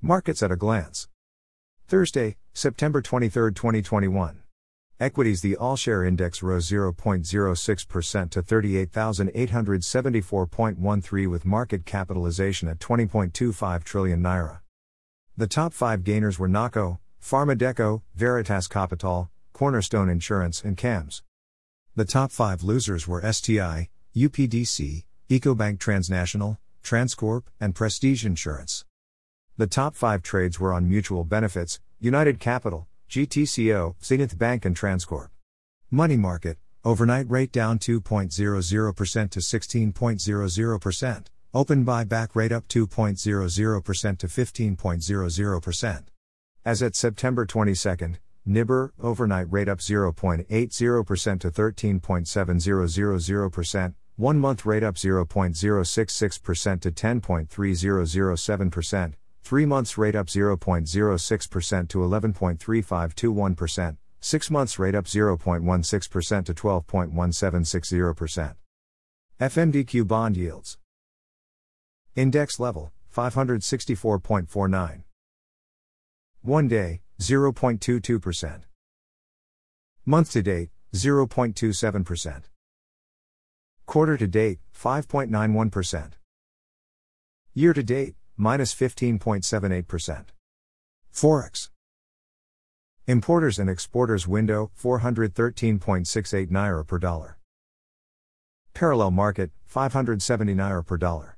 Markets at a glance. Thursday, September 23, 2021. Equities The All Share Index rose 0.06% to 38,874.13 with market capitalization at 20.25 trillion naira. The top five gainers were NACO, Pharma-Deko, Veritas Capital, Cornerstone Insurance, and CAMS. The top five losers were STI, UPDC, EcoBank Transnational, Transcorp, and Prestige Insurance. The top five trades were on mutual benefits, United Capital, GTCO, Zenith Bank, and Transcorp. Money market, overnight rate down 2.00% to 16.00%, open buyback rate up 2.00% to 15.00%. As at September 22, NIBOR, overnight rate up 0.80% to 13.7000%, one month rate up 0.066% to 10.3007%, 3 months rate up 0.06% to 11.3521%, 6 months rate up 0.16% to 12.1760%. FMDQ bond yields. Index level 564.49. 1 day 0.22%. Month to date 0.27%. Quarter to date 5.91%. Year to date minus 15.78%. Forex. Importers and exporters window 413.68 naira per dollar. Parallel market 570 naira per dollar.